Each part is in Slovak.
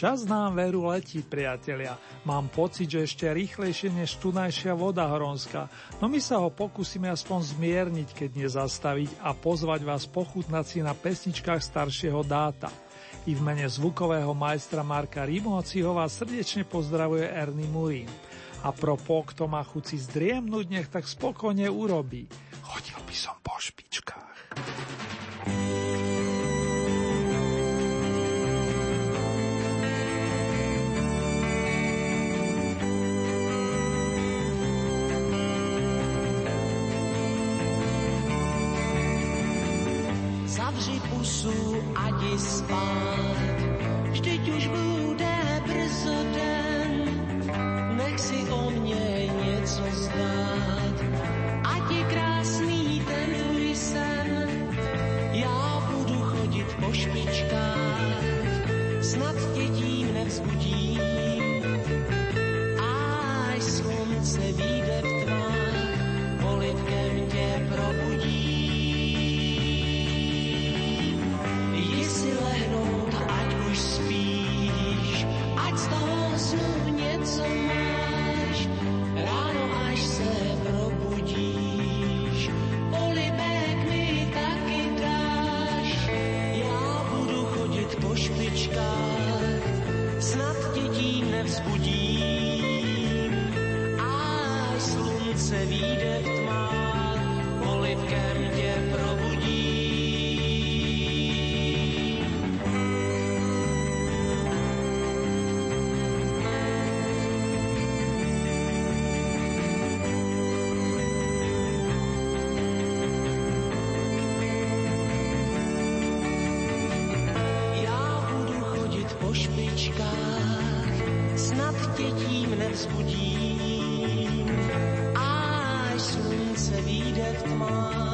Čas nám veru letí, priatelia. Mám pocit, že ešte rýchlejšie než tunajšia voda hronská, no my sa ho pokúsime aspoň zmierniť, keď nezastaviť a pozvať vás pochutnať si na pesničkách staršieho dáta. I v mene zvukového majstra Marka Rimovciho vás srdečne pozdravuje Ernie Murín. A propo, kto má chuci zdriemnúť, nech tak spokojne urobí. Chodil by som po špičkách. Zavři pusu a jdi spát. Vždyť už bude brzo den, nech si o mě něco zdát. Ať je krásný ten tvůj sen, já budu chodit po špičkách, snad tě tím nevzbudím. vzbudím, až slunce výjde v tmách.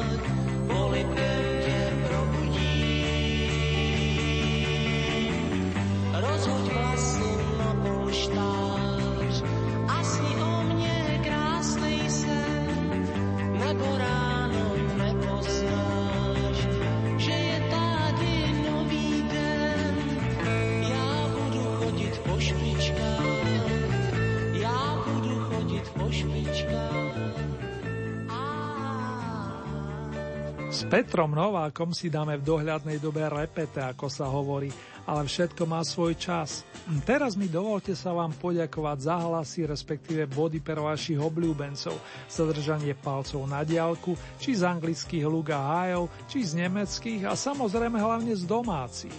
Petrom Novákom si dáme v dohľadnej dobe repete, ako sa hovorí, ale všetko má svoj čas. Teraz mi dovolte sa vám poďakovať za hlasy, respektíve body per vašich obľúbencov, zadržanie palcov na diálku, či z anglických lúk a hájov, či z nemeckých a samozrejme hlavne z domácich.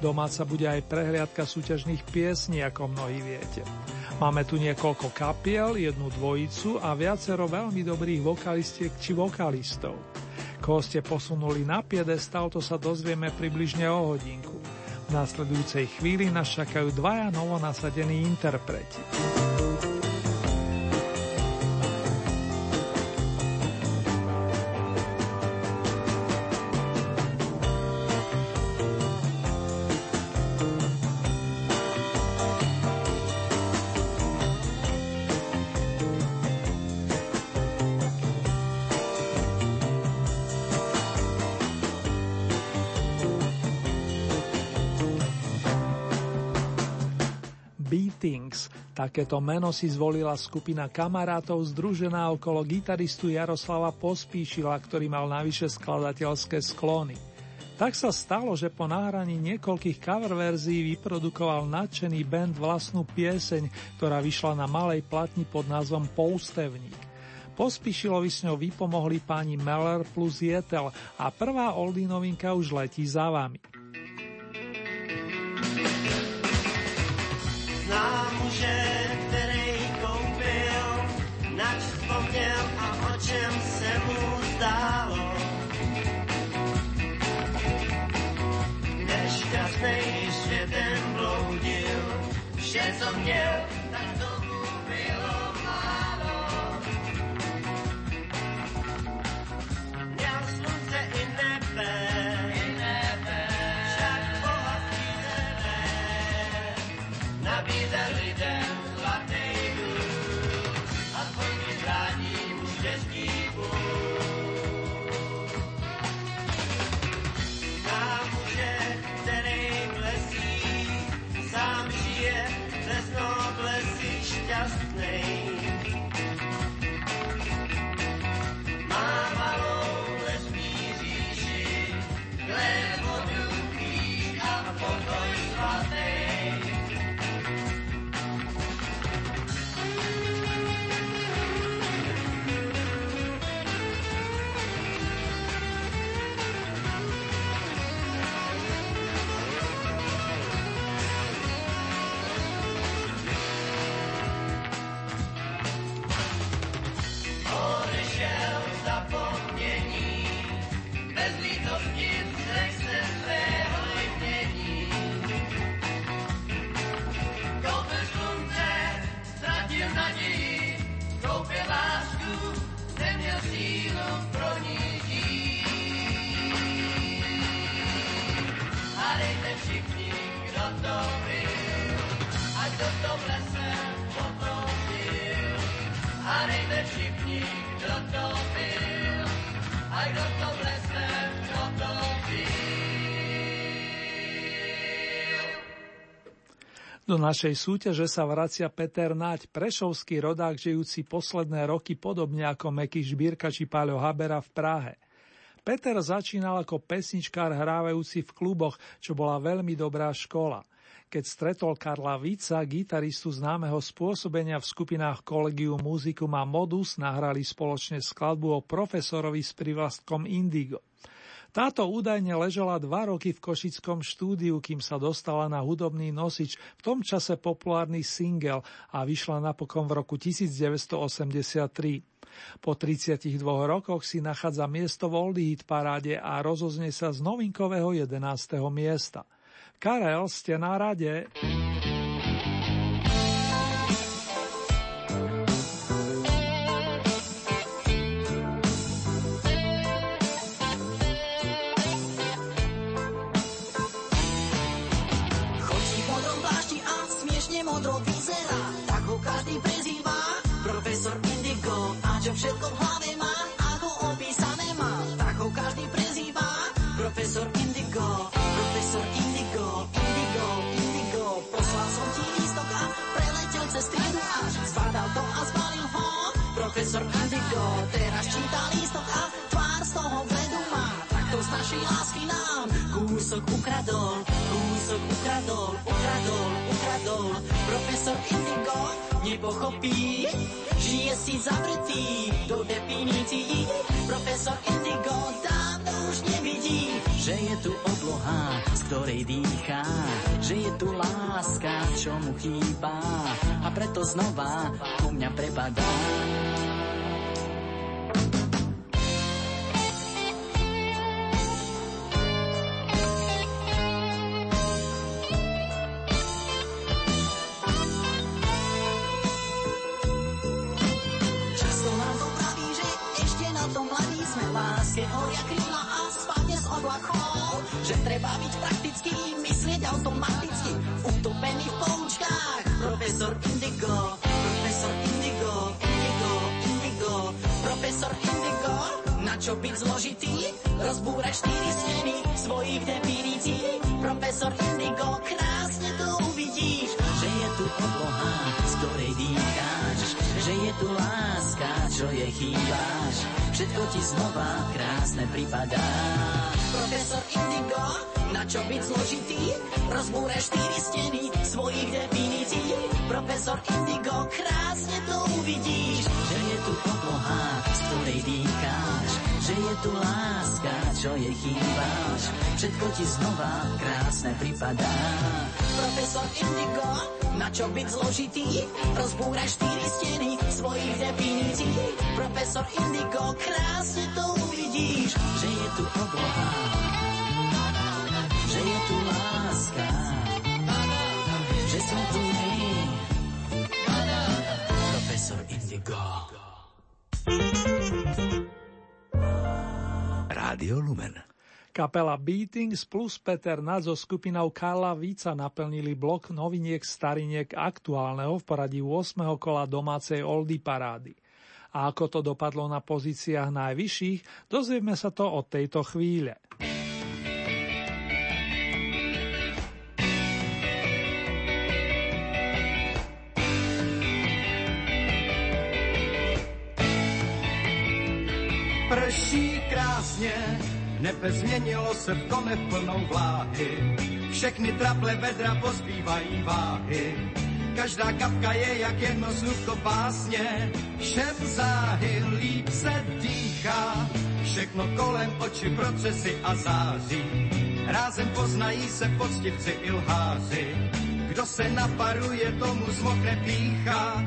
Domáca bude aj prehliadka súťažných piesní, ako mnohí viete. Máme tu niekoľko kapiel, jednu dvojicu a viacero veľmi dobrých vokalistiek či vokalistov. Koho ste posunuli na piedestal, to sa dozvieme približne o hodinku. V následujúcej chvíli nás čakajú dvaja novonasadení interpreti. Takéto meno si zvolila skupina kamarátov združená okolo gitaristu Jaroslava Pospíšila, ktorý mal navyše skladateľské sklony. Tak sa stalo, že po nahraní niekoľkých cover verzií vyprodukoval nadšený band vlastnú pieseň, ktorá vyšla na malej platni pod názvom Poustevník. Pospíšilovi s ňou vypomohli páni Meller plus Jetel a prvá oldie novinka už letí za vami. Znám muže, čem se mu zdálo. Nešťastnej světem bloudil, vše, co měl, Bye. Do našej súťaže sa vracia Peter Naď, prešovský rodák žijúci posledné roky podobne ako Meky Žbírka či Páľo Habera v Prahe. Peter začínal ako pesničkár hrávajúci v kluboch, čo bola veľmi dobrá škola. Keď stretol Karla Vica, gitaristu známeho spôsobenia v skupinách Collegium Musicum a Modus, nahrali spoločne skladbu o profesorovi s privlastkom Indigo. Táto údajne ležela dva roky v košickom štúdiu, kým sa dostala na hudobný nosič, v tom čase populárny single a vyšla napokon v roku 1983. Po 32 rokoch si nachádza miesto v Oldie Hit paráde a rozozne sa z novinkového 11. miesta. Karel, ste na rade. Kúsok ukradol, kúsok ukradol, ukradol, ukradol. Profesor Indigo nepochopí, žije si zavretý do definícií. Profesor Indigo dávno už nevidí, že je tu obloha, z ktorej dýchá, že je tu láska, čo mu chýba a preto znova ku mňa prepadá. Čo byť zložitý? Rozbúrať štyri steny svojich definícií. Profesor Indigo, krásne to uvidíš, že je tu obloha, z ktorej dýcháš, že je tu láska, čo je chýbaš. Všetko ti znova krásne pripadá. Profesor Indigo, na čo byť zložitý? Rozbúre štyri steny svojich definícií. Profesor Indigo, krásne to uvidíš, že je tu obloha, z ktorej dýcháš, že je tu láska, čo je chýbaš. Všetko ti znova krásne pripadá. Profesor Indigo, na čo byť zložitý? Rozbúra štyri steny svojich definícií. Profesor Indigo, krásne to uvidíš, že je tu obloha, že je tu láska, že sme tu my. Profesor Indigo. Thank you. Rádio Lumen. Kapela Beatings plus Peter Nad so skupinou Karla Víca naplnili blok noviniek stariniek aktuálneho v poradí 8. kola domácej Oldy parády. A ako to dopadlo na pozíciách najvyšších, dozvieme sa to od tejto chvíle. Prší krásně, nebe změnilo se v kone plnou vláhy. Všechny traple vedra pozbývají váhy. Každá kapka je jak jedno slůvko básně, všem záhy líp se dýchá. Všechno kolem oči procesy a září. Rázem poznají se poctivci i lháři. Kdo se naparuje, tomu zmokne pícha.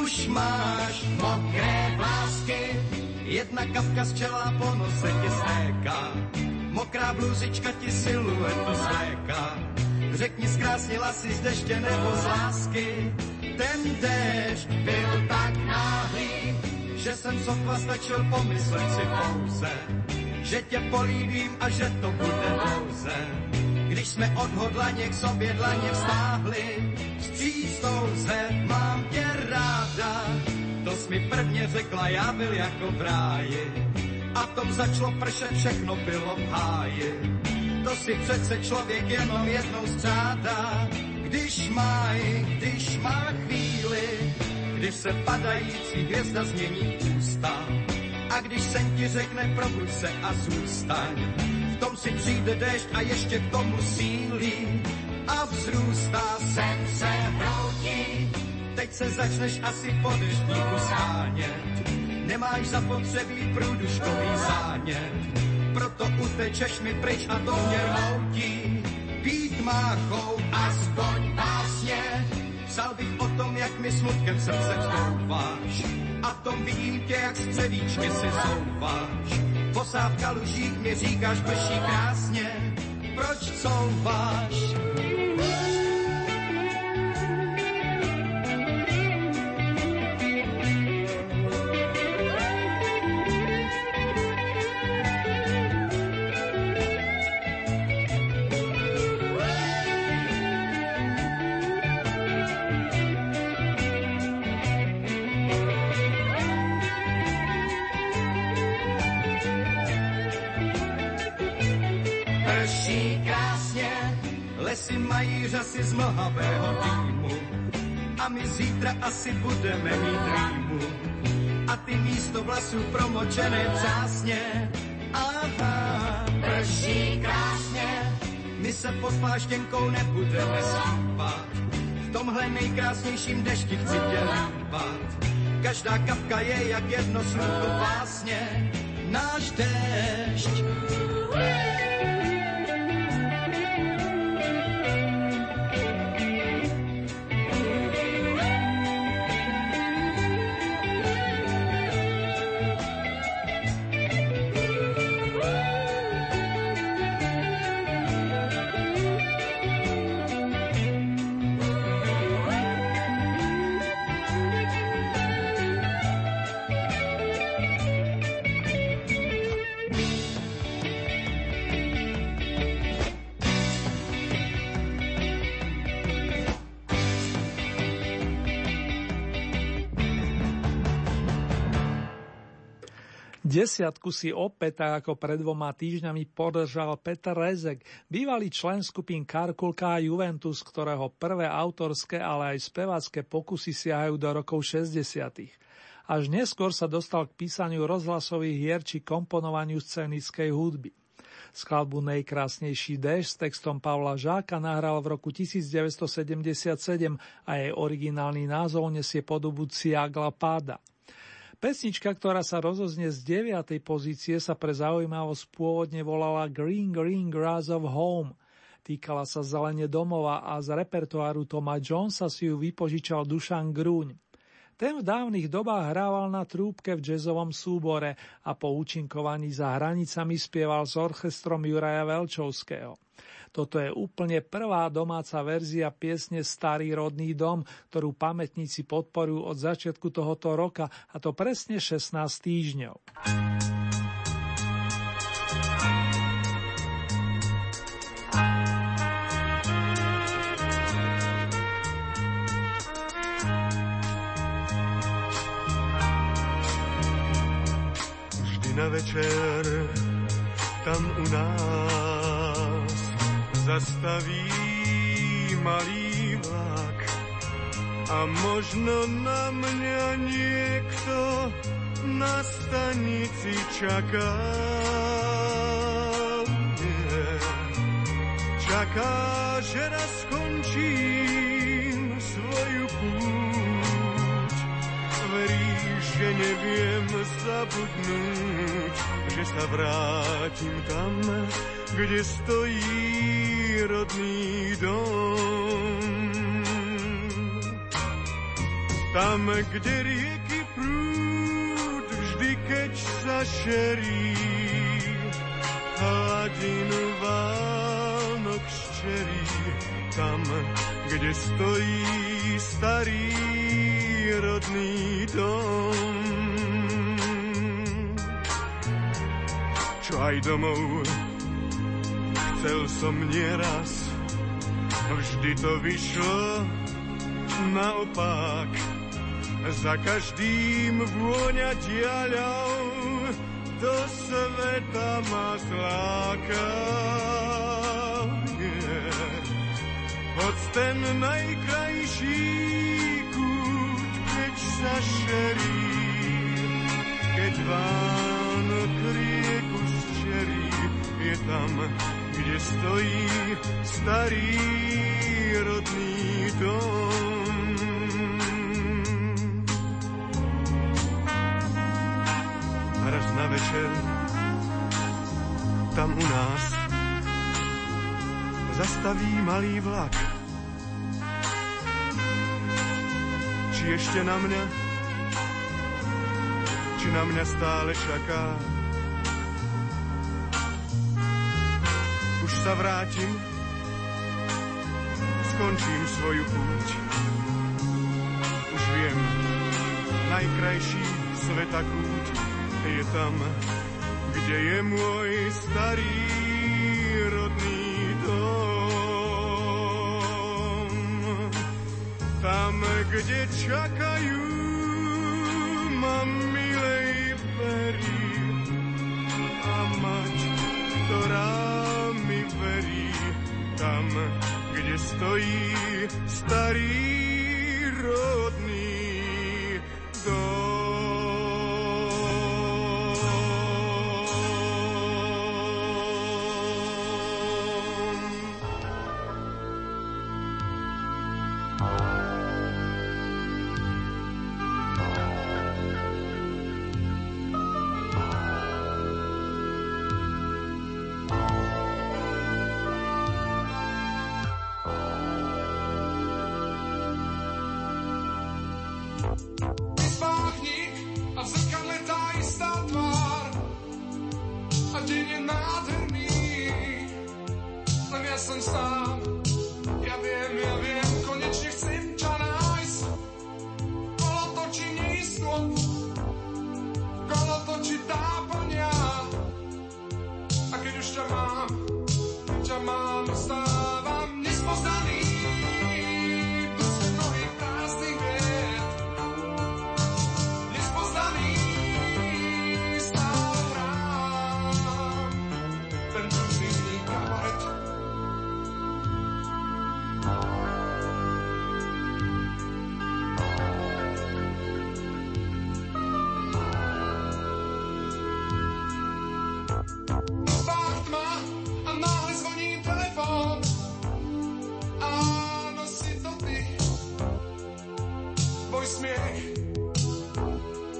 Už máš mokré vlásky, jedna kapka z čela po nose ti stéká. Mokrá bluzička ti siluetu sléká. Řekni, zkrásnila si z deště nebo z lásky. Ten déšť byl tak náhlý, že jsem sotva stačil pomyslet si pouze, že tě políbím a že to bude dlouze. Když jsme odhodlaně k sobě dlaně vztáhli, vstříc touze mám tě jsi mi prvně řekla, já byl jako v ráji. A tom začalo pršet, všechno bylo v háji to si přece člověk jenom jednou střádá, když má, když má chvíli, když se padající hvězda změní ústa. A když sen ti řekne probuď se a zůstaň, v tom si přijde déšť a ještě k tomu sílí a vzrůstá sen se hroutí. Teď se začneš asi po deštníku schánět, nemáš zapotřebí průduškový zánět proto utečeš mi pryč a to mě rmoutí. Pít máchou aspoň básně, psal bych o tom, jak mi smutkem srdce vstouváš. A tom vidím tě, jak z předíčky si souváš. Posávka luží mi říkáš, prší krásně, proč couváš? řasy z mlhavého týmu. A my zítra asi budeme mít rýmu. A ty místo vlasů promočené přásně. Aha, prší krásně. My se pod pláštěnkou nebudeme schýpat. V tomhle nejkrásnějším dešti chci tě líbat. Každá kapka je jak jedno slůvko pásně. Náš dešť. Desiatku si opäť, tak ako pred dvoma týždňami, podržal Peter Rezek, bývalý člen skupín Karkulka a Juventus, ktorého prvé autorské, ale aj spevácké pokusy siahajú do rokov 60. Až neskôr sa dostal k písaniu rozhlasových hier či komponovaniu scenickej hudby. Skladbu Nejkrásnejší déž s textom Pavla Žáka nahral v roku 1977 a jej originálny názov nesie podobu Ciagla Páda. Pesnička, ktorá sa rozoznie z 9. pozície, sa pre zaujímavosť pôvodne volala Green Green Grass of Home. Týkala sa zelene domova a z repertoáru Toma Jonesa si ju vypožičal Dušan Grúň. Ten v dávnych dobách hrával na trúbke v jazzovom súbore a po účinkovaní za hranicami spieval s orchestrom Juraja Velčovského. Toto je úplne prvá domáca verzia piesne Starý rodný dom, ktorú pamätníci podporujú od začiatku tohoto roka, a to presne 16 týždňov. Vždy na večer tam u nás zastaví malý vlak a možno na mňa niekto na stanici čaká. Yeah. Čaká, že raz skončím že neviem zabudnúť, že sa vrátim tam, kde stojí rodný dom. Tam, kde rieky prúd vždy, keď sa šerí, hladinu Vánok ščerí. Tam, kde stojí starý rodný dom. Čo aj domov chcel som nieraz, vždy to vyšlo naopak. Za každým vôňa diaľou do sveta ma zláka. Yeah. Hoď ten najkrajší sa šerí, keď Vánok rieku zčerí, je tam, kde stojí starý rodný dom. Raz na večer tam u nás zastaví malý vlak. Či ešte na mňa, či na mňa stále čaká. Už sa vrátim, skončím svoju púť. Už viem, najkrajší sveta kút je tam, kde je môj starý rodný kde čakajú ma milej perí a mať, ktorá mi verí tam, kde stojí starý rodný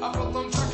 a potom čakáme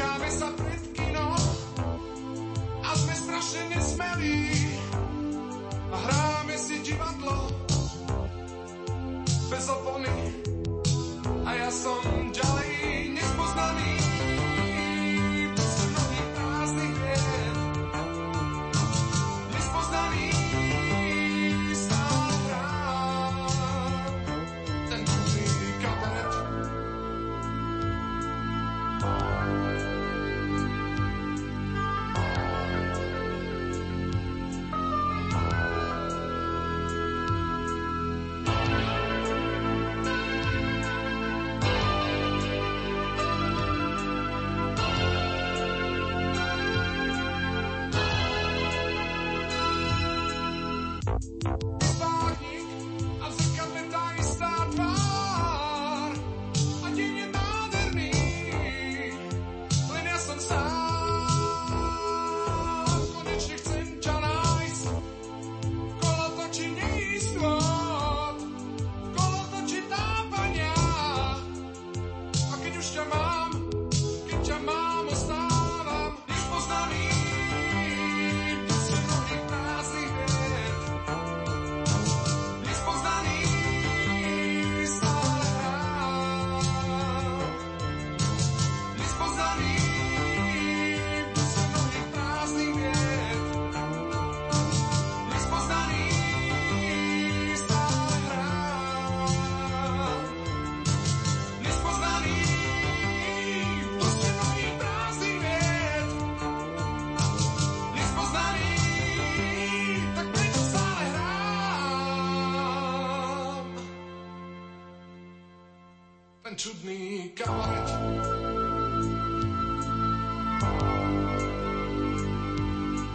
čudný kabaret.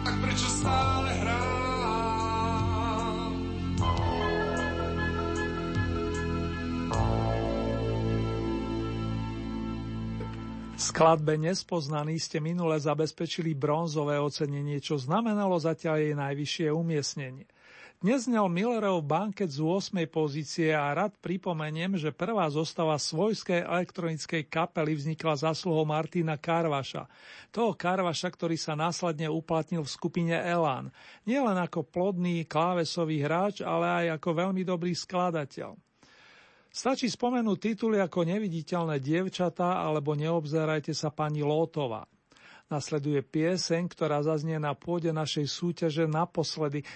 Tak prečo stále hrám? skladbe Nespoznaný ste minule zabezpečili bronzové ocenenie, čo znamenalo zatiaľ jej najvyššie umiestnenie. Dnes znel Millerov banket z 8. pozície a rád pripomeniem, že prvá zostava svojskej elektronickej kapely vznikla zasluhou Martina Karvaša. Toho Karvaša, ktorý sa následne uplatnil v skupine Elan. Nielen ako plodný klávesový hráč, ale aj ako veľmi dobrý skladateľ. Stačí spomenúť tituly ako Neviditeľné dievčatá alebo Neobzerajte sa pani Lótová. Nasleduje pieseň, ktorá zaznie na pôde našej súťaže naposledy,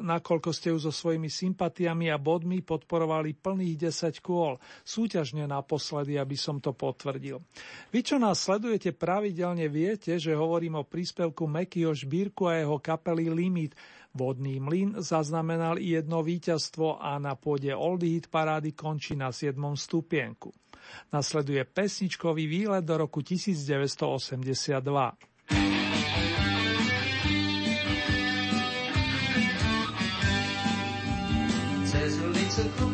nakoľko ste ju so svojimi sympatiami a bodmi podporovali plných 10 kôl. Súťažne naposledy, aby som to potvrdil. Vy, čo nás sledujete pravidelne, viete, že hovorím o príspevku Mekyho Šbírku a jeho kapely Limit, Vodný mlyn zaznamenal i jedno víťazstvo a na pôde Oldie Hit parády končí na 7. stupienku. Nasleduje pesničkový výlet do roku 1982. Cez ulicu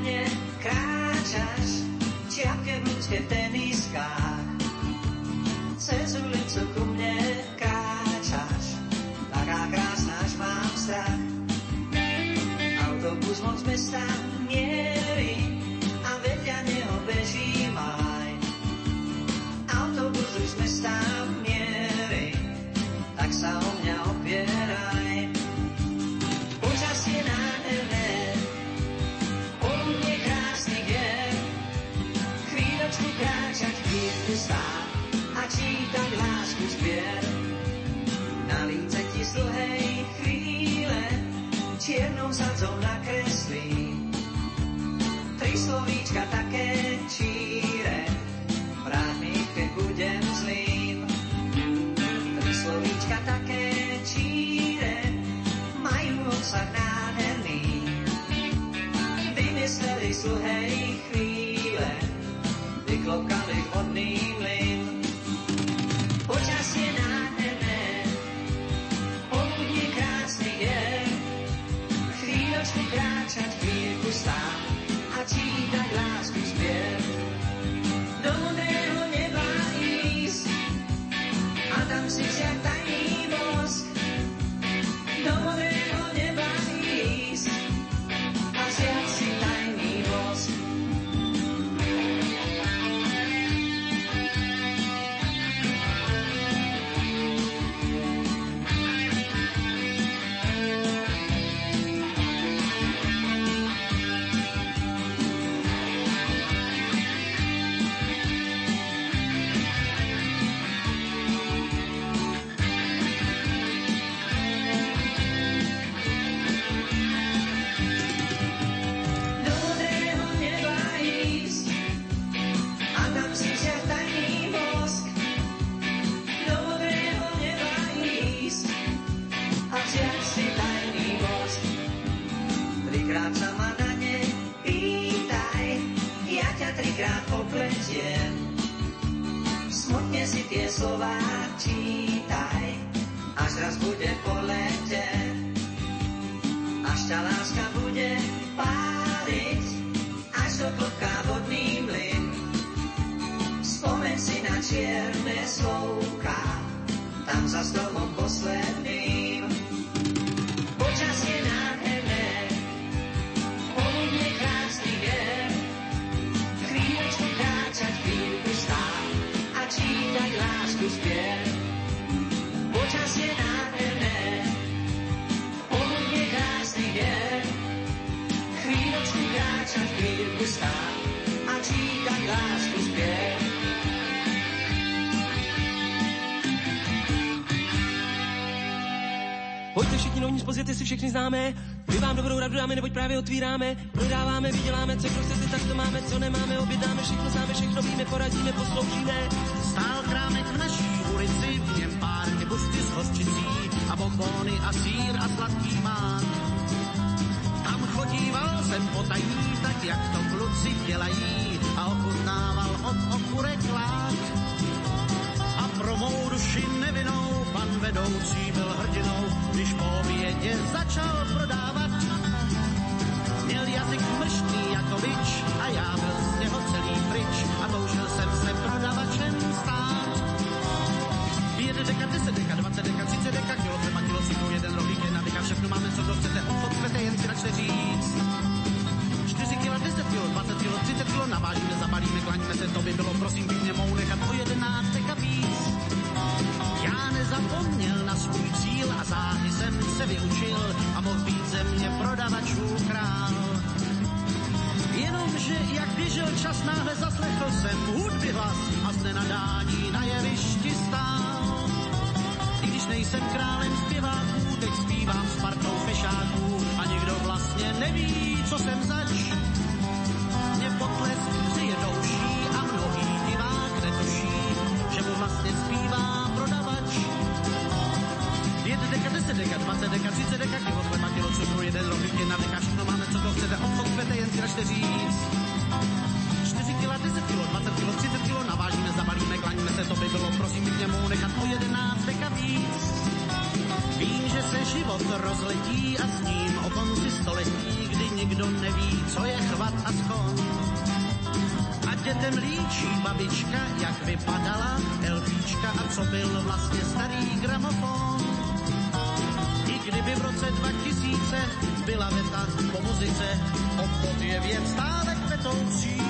sadzou nakreslí. Tri slovíčka také číre, vráť mi, keď budem zlý slovíčka také číre, majú obsah nádherný. Vymysleli sluhej chvíle, vyklokali hodný všechny známe. My vám dobrou radu dáme, neboť právě otvíráme. Prodáváme, vyděláme, co kdo chcete, tak to máme, co nemáme, objednáme, všechno známe, všechno víme, poradíme, posloužíme. Stál krámek v naší ulici, v něm pár busty s hořčicí a bombóny a sír a sladký mán. Tam chodíval jsem potají, tak jak to kluci dělají chose život rozletí a s ním o konci století, kdy nikdo neví, co je chvat a skon. A dětem líčí babička, jak vypadala elfíčka a co byl vlastně starý gramofon. I kdyby v roce 2000 byla veta po muzice, obchod je věc stále kvetoucí.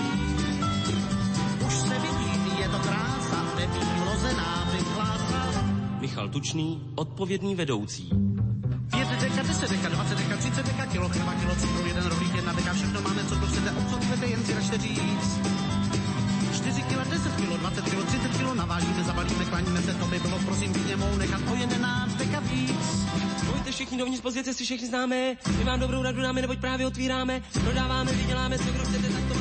Už se vidí, je to krása, nebý mlozená vychlása. Michal Tučný, odpovědný vedoucí. 5 deka, 10 deka, 20 deka, 30 deka, kilo chleba, kilo cukru, jeden rohlík, jedna deka, všechno máme, co to chcete, obchod chcete, jen si račte říct. 4 kilo, 10 kilo, 20 kilo, 30 kilo, navážíme, zabalíme, klaníme se, to by bylo, prosím, k němou nechat o 11 deka víc. Pojďte všichni dovnitř, pozvěte si všechny známe, my vám dobrou radu dáme, neboť právě otvíráme, prodáváme, vyděláme, co kdo chcete, tak to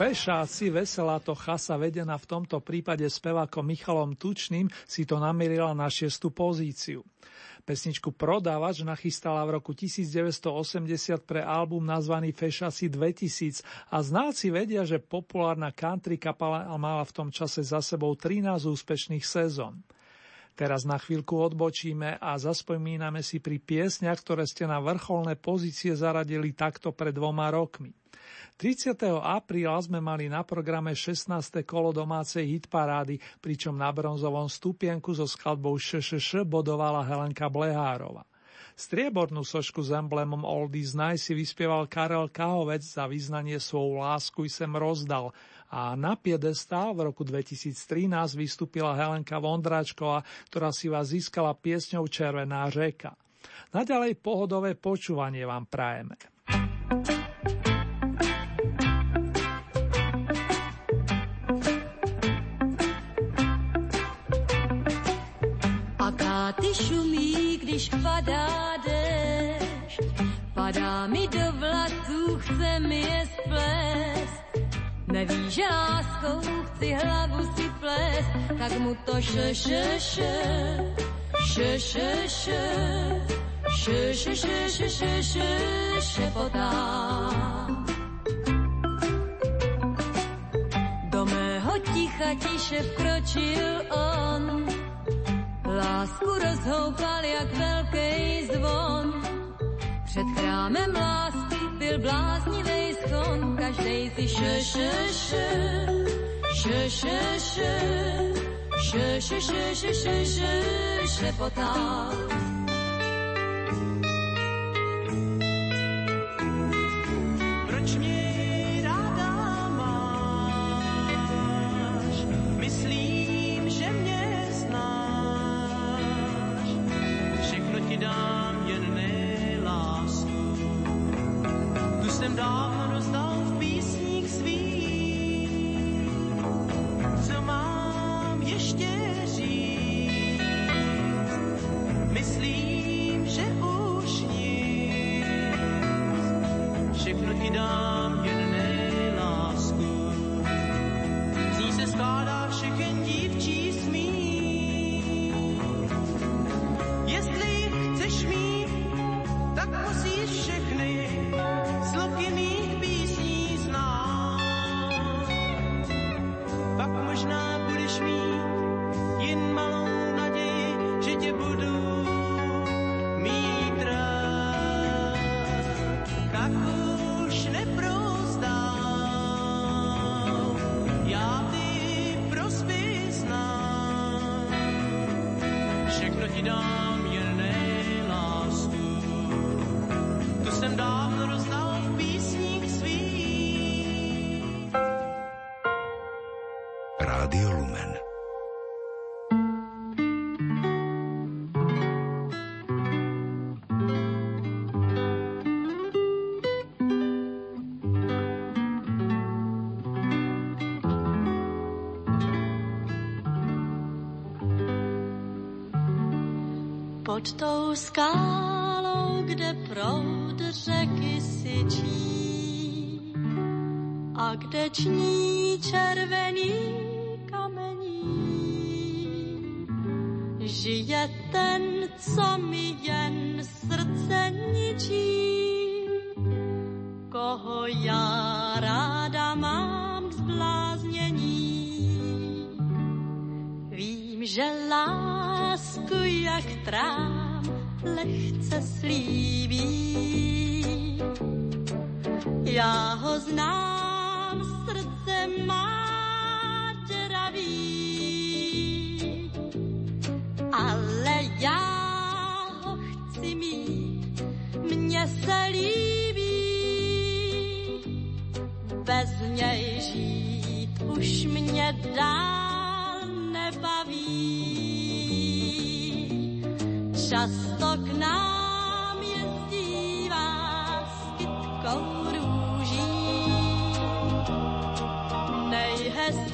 Fešáci, veselá to chasa vedená v tomto prípade spevákom Michalom Tučným si to namerila na šiestu pozíciu. Pesničku Prodávač nachystala v roku 1980 pre album nazvaný Fešasi 2000 a znáci vedia, že populárna country kapela mala v tom čase za sebou 13 úspešných sezón. Teraz na chvíľku odbočíme a zaspomíname si pri piesniach, ktoré ste na vrcholné pozície zaradili takto pred dvoma rokmi. 30. apríla sme mali na programe 16. kolo domácej hitparády, pričom na bronzovom stupienku so skladbou ŠŠŠ bodovala Helenka Blehárova. Striebornú sošku s emblémom Oldies Night si vyspieval Karel Kahovec za vyznanie svoju lásku i sem rozdal a na piedestál v roku 2013 vystúpila Helenka Vondráčková, ktorá si vás získala piesňou Červená řeka. Naďalej pohodové počúvanie vám prajeme. Ty šumí, když padá déšť, padá mi do vlasů, chce mi je splést. Neví, že láskou chci hlavu si plést, tak mu to še, še, še, še, še, še, še, še, še, še, še, še, šepotá. Do mého ticha tiše vkročil on, Lásku rozhoupal jak velký zvon. Před chrámem lásky byl bláznivý schon, každej si še, še, še, še, še, še, še, še, še, še, še, še, šepotal. Proč Pod tou skálou, kde proud řeky syčí a kde ční červený kamení, žije ten, co mi jen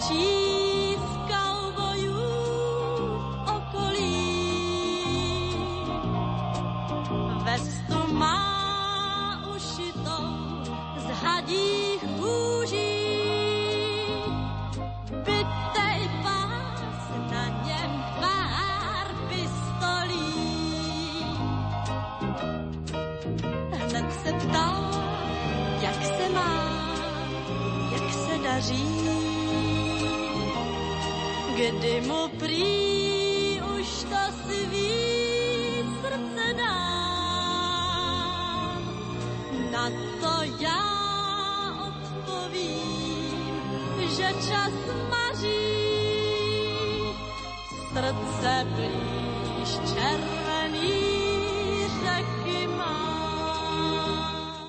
情。Kdy mu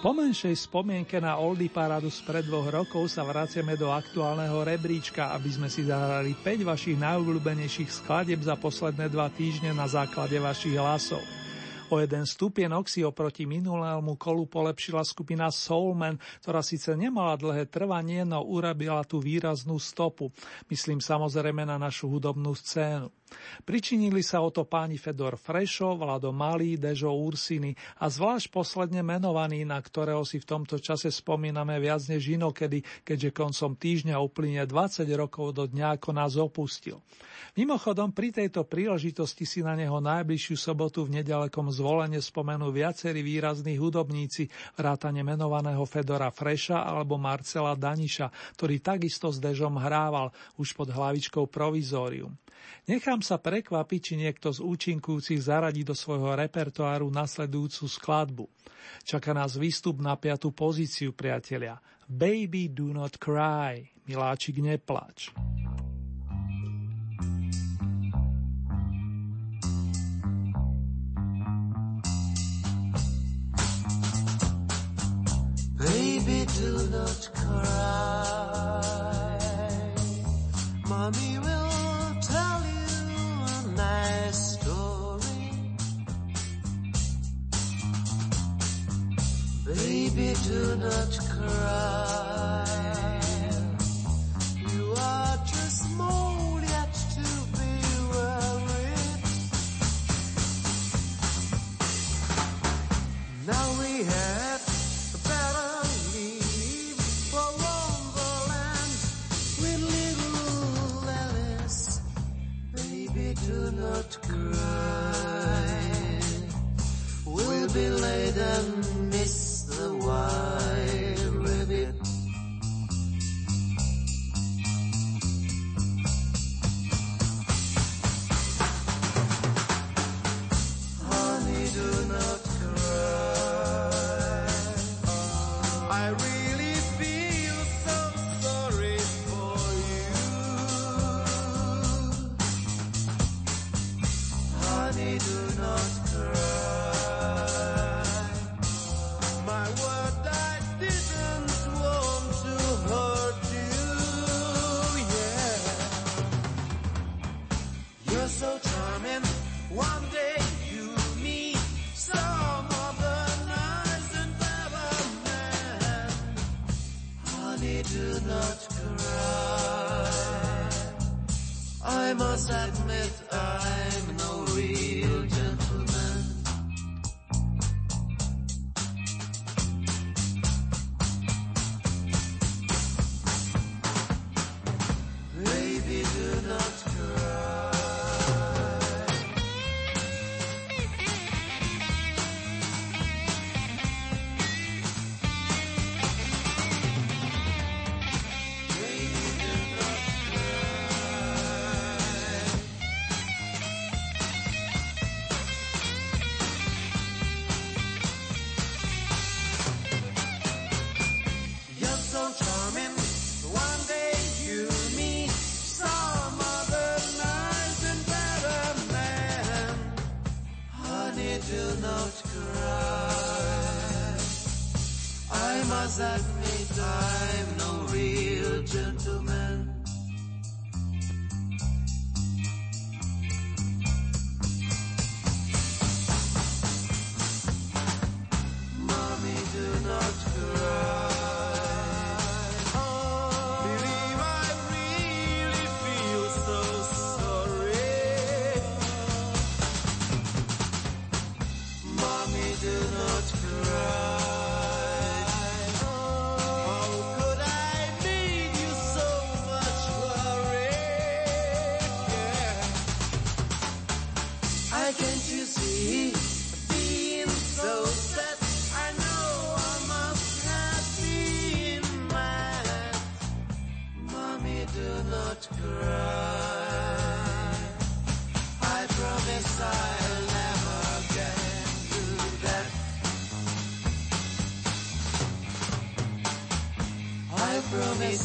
Po menšej spomienke na Oldy parádu spred dvoch rokov sa vraciame do aktuálneho rebríčka, aby sme si zahrali 5 vašich najobľúbenejších skladeb za posledné dva týždne na základe vašich hlasov. O jeden stupienok si oproti minulému kolu polepšila skupina Soulman, ktorá síce nemala dlhé trvanie, no urobila tú výraznú stopu. Myslím samozrejme na našu hudobnú scénu. Pričinili sa o to páni Fedor Frešo, Vlado Malý, Dežo Ursiny a zvlášť posledne menovaný, na ktorého si v tomto čase spomíname viac než inokedy, keďže koncom týždňa uplynie 20 rokov do dňa, ako nás opustil. Mimochodom, pri tejto príležitosti si na neho najbližšiu sobotu v nedalekom zvolenie spomenú viacerí výrazní hudobníci, vrátane menovaného Fedora Freša alebo Marcela Daniša, ktorý takisto s Dežom hrával už pod hlavičkou Provizorium. Nechám sa prekvapiť, či niekto z účinkujúcich zaradí do svojho repertoáru nasledujúcu skladbu. Čaká nás výstup na piatú pozíciu, priatelia. Baby do not cry, miláčik neplač. Baby, do not cry. Mommy Baby, do not cry. You are just small yet to be worried. Now we had better for Wonderland with little Alice. Baby, do not cry.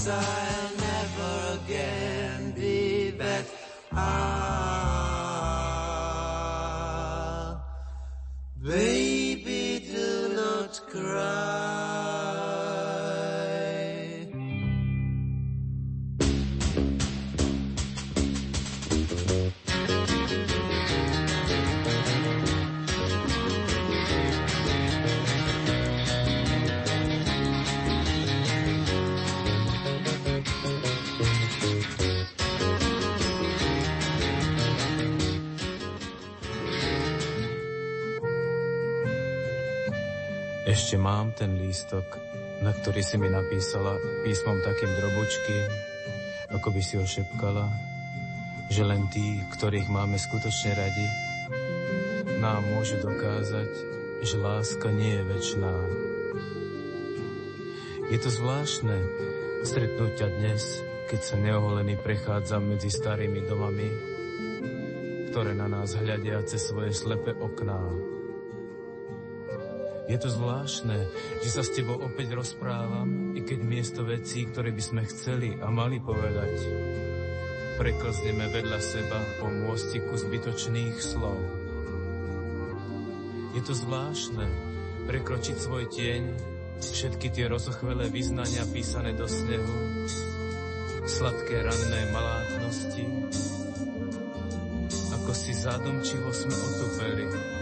Inside. Mám ten lístok, na ktorý si mi napísala písmom takým drobučkým, ako by si ho šepkala, že len tí, ktorých máme skutočne radi, nám môžu dokázať, že láska nie je väčšiná. Je to zvláštne stretnúť ťa dnes, keď sa neoholený prechádzam medzi starými domami, ktoré na nás hľadia cez svoje slepé okná. Je to zvláštne, že sa s tebou opäť rozprávam, i keď miesto vecí, ktoré by sme chceli a mali povedať, preklzneme vedľa seba po môstiku zbytočných slov. Je to zvláštne prekročiť svoj tieň, všetky tie rozochvelé vyznania písané do snehu, sladké ranné malátnosti, ako si zádomčivo sme otupeli.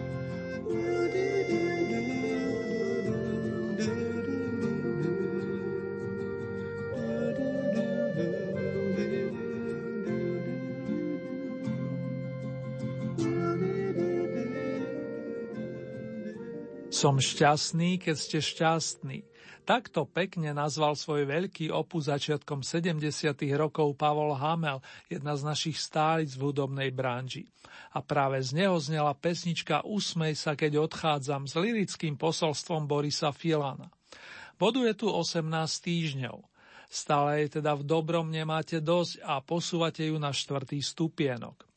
Som šťastný, keď ste šťastní. Takto pekne nazval svoj veľký opus začiatkom 70. rokov Pavol Hamel, jedna z našich stálic v hudobnej branži. A práve z neho znela pesnička Usmej sa, keď odchádzam s lirickým posolstvom Borisa Filana. Boduje tu 18 týždňov. Stále je teda v dobrom nemáte dosť a posúvate ju na štvrtý stupienok.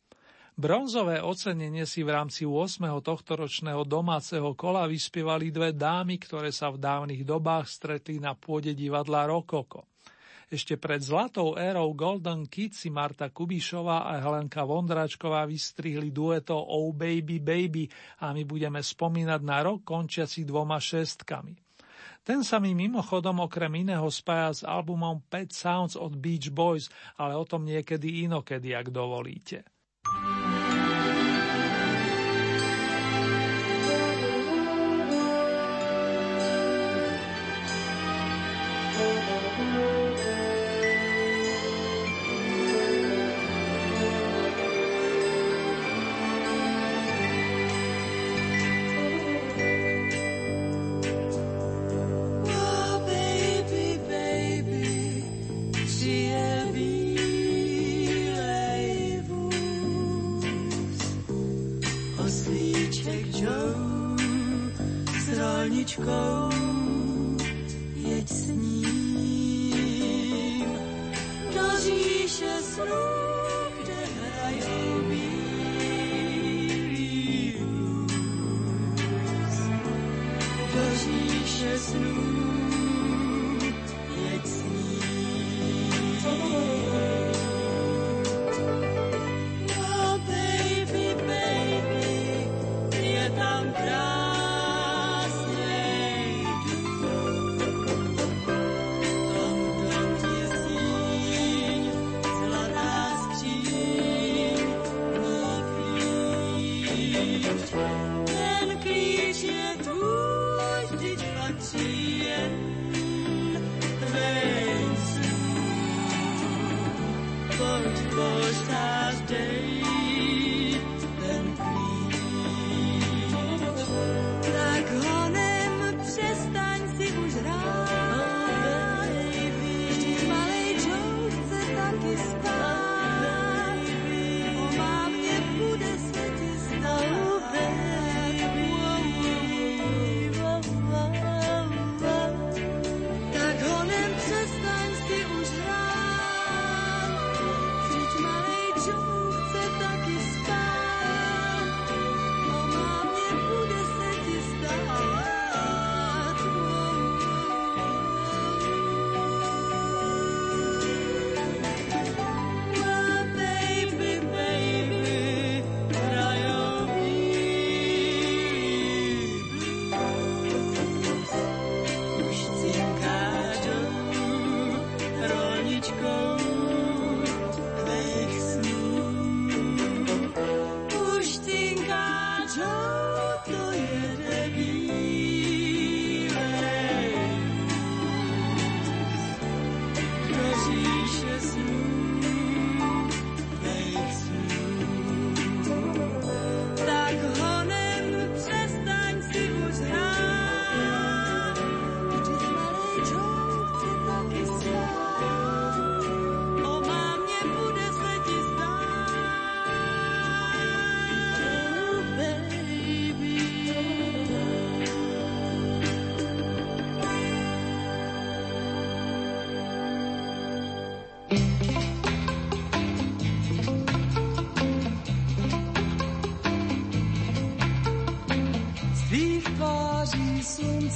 Bronzové ocenenie si v rámci 8. tohtoročného domáceho kola vyspievali dve dámy, ktoré sa v dávnych dobách stretli na pôde divadla Rokoko. Ešte pred zlatou érou Golden Kids si Marta Kubišová a Helenka Vondráčková vystrihli dueto Oh Baby Baby a my budeme spomínať na rok končiaci dvoma šestkami. Ten sa mi mimochodom okrem iného spája s albumom Pet Sounds od Beach Boys, ale o tom niekedy inokedy, ak dovolíte.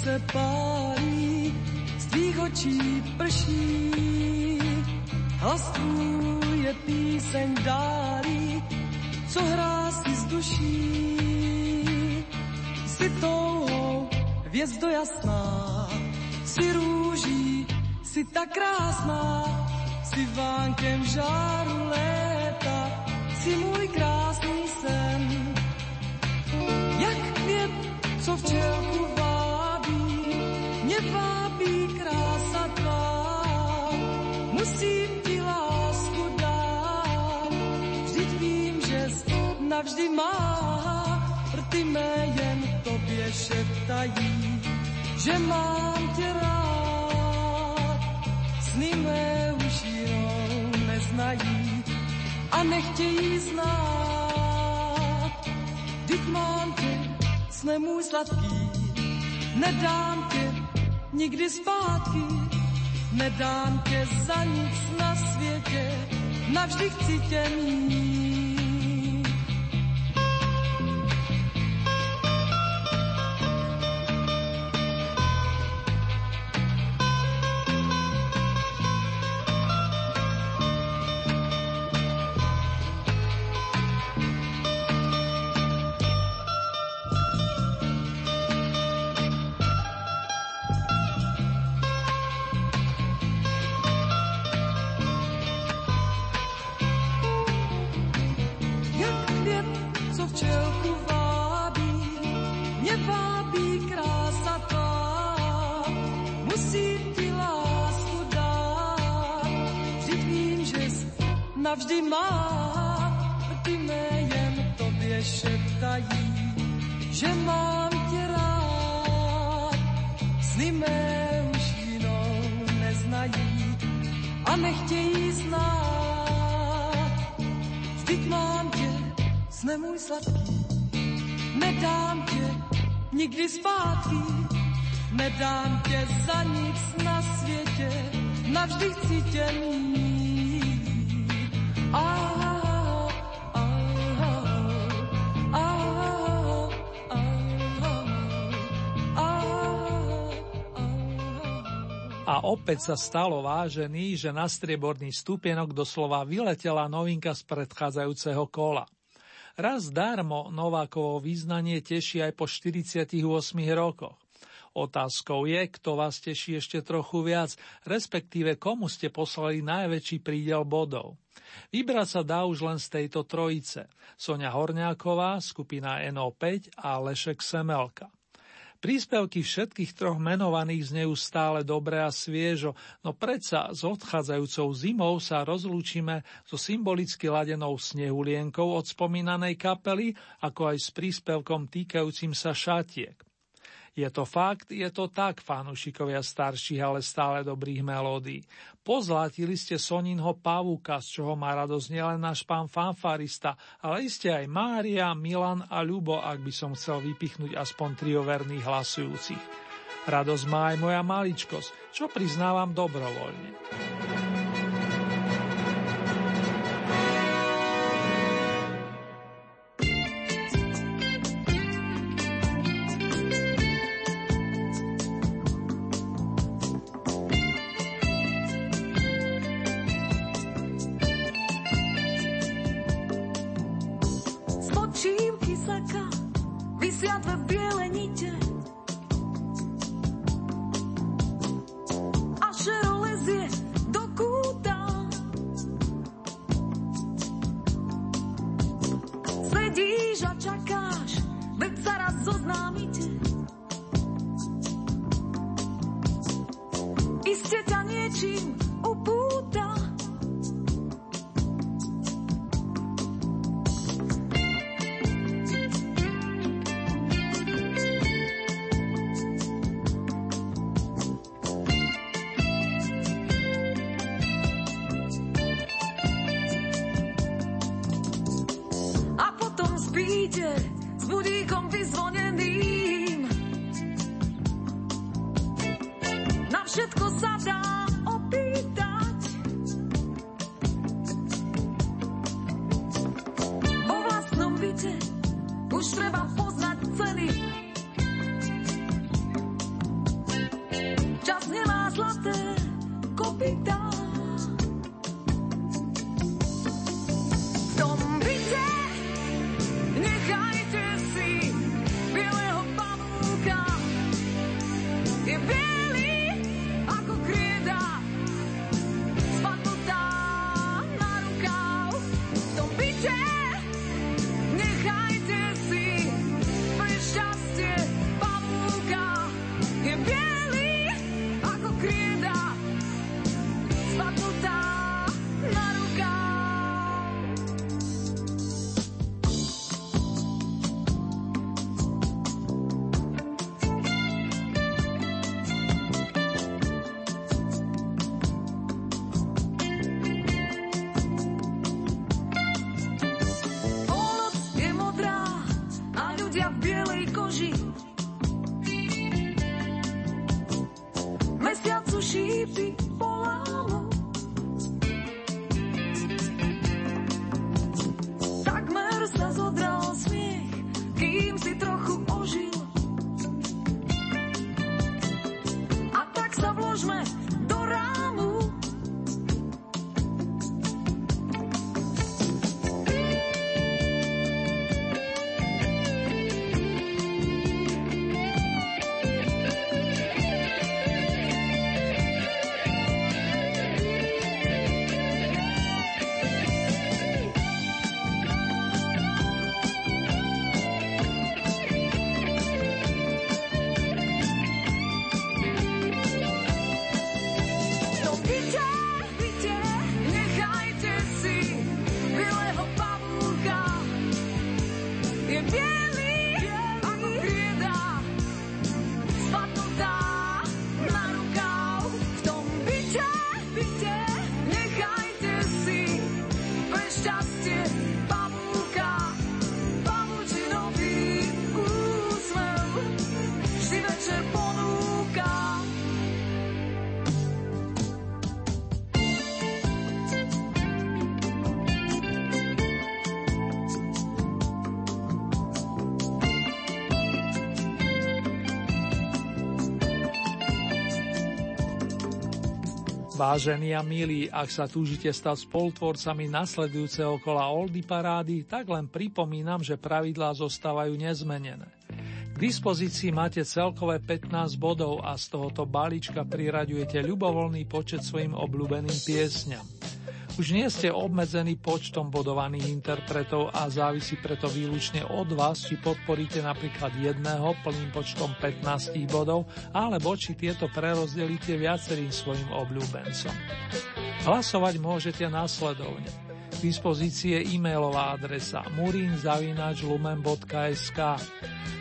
Se pálí, z tvých očí prší. Hlas je píseň dálí, co hrá si z duší. Si touhou hvězdo jasná, Sny mé už jinou neznají a nechtějí znát. Vždyť mám tě, sne můj sladký, nedám tě nikdy zpátky, nedám tě za nic na světě, navždy chci tě mít. Opäť sa stalo vážený, že na strieborný stupienok doslova vyletela novinka z predchádzajúceho kola. Raz darmo Novákovo význanie teší aj po 48 rokoch. Otázkou je, kto vás teší ešte trochu viac, respektíve komu ste poslali najväčší prídel bodov. Vybrať sa dá už len z tejto trojice. Sonia Horňáková, skupina NO5 a Lešek Semelka. Príspevky všetkých troch menovaných znejú stále dobre a sviežo, no predsa s odchádzajúcou zimou sa rozlúčime so symbolicky ladenou snehulienkou od spomínanej kapely, ako aj s príspevkom týkajúcim sa šatiek. Je to fakt, je to tak, fanúšikovia starších, ale stále dobrých melódií. Pozlatili ste Soninho pavúka, z čoho má radosť nielen náš pán fanfarista, ale iste aj Mária, Milan a Ľubo, ak by som chcel vypichnúť aspoň trio verných hlasujúcich. Radosť má aj moja maličkosť, čo priznávam dobrovoľne. Vážení a milí, ak sa túžite stať spolutvorcami nasledujúceho kola Oldy parády, tak len pripomínam, že pravidlá zostávajú nezmenené. K dispozícii máte celkové 15 bodov a z tohoto balíčka priraďujete ľubovoľný počet svojim obľúbeným piesňam. Už nie ste obmedzení počtom bodovaných interpretov a závisí preto výlučne od vás, či podporíte napríklad jedného plným počtom 15 bodov, alebo či tieto prerozdelíte viacerým svojim obľúbencom. Hlasovať môžete následovne. K je e-mailová adresa murinzavinačlumen.sk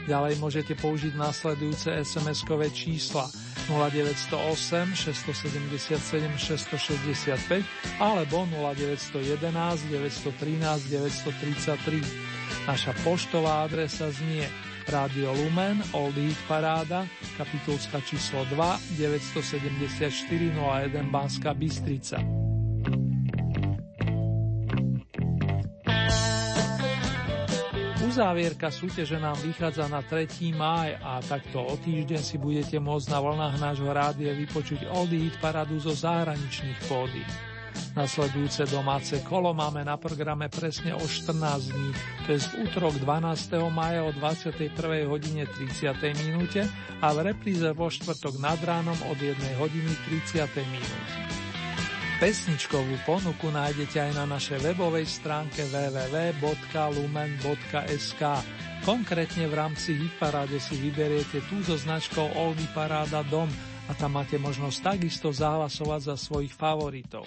Ďalej môžete použiť nasledujúce SMS-kové čísla 0908 677 665 alebo 0911 913 933. Naša poštová adresa znie Rádio Lumen, Old Hit Paráda, kapitulska číslo 2, 974 01 Banská Bystrica. Uzávierka súťaže nám vychádza na 3. máj a takto o týždeň si budete môcť na vlnách nášho rádia vypočuť Hit paradu zo zahraničných pódy. Nasledujúce domáce kolo máme na programe presne o 14 dní, to je v útorok 12. maja o 21. hodine 30. minúte a v repríze vo štvrtok nad ránom od 1 hodiny 30. minúte. Pesničkovú ponuku nájdete aj na našej webovej stránke www.lumen.sk. Konkrétne v rámci Hitparáde si vyberiete tú so značkou Oldy Paráda Dom a tam máte možnosť takisto zahlasovať za svojich favoritov.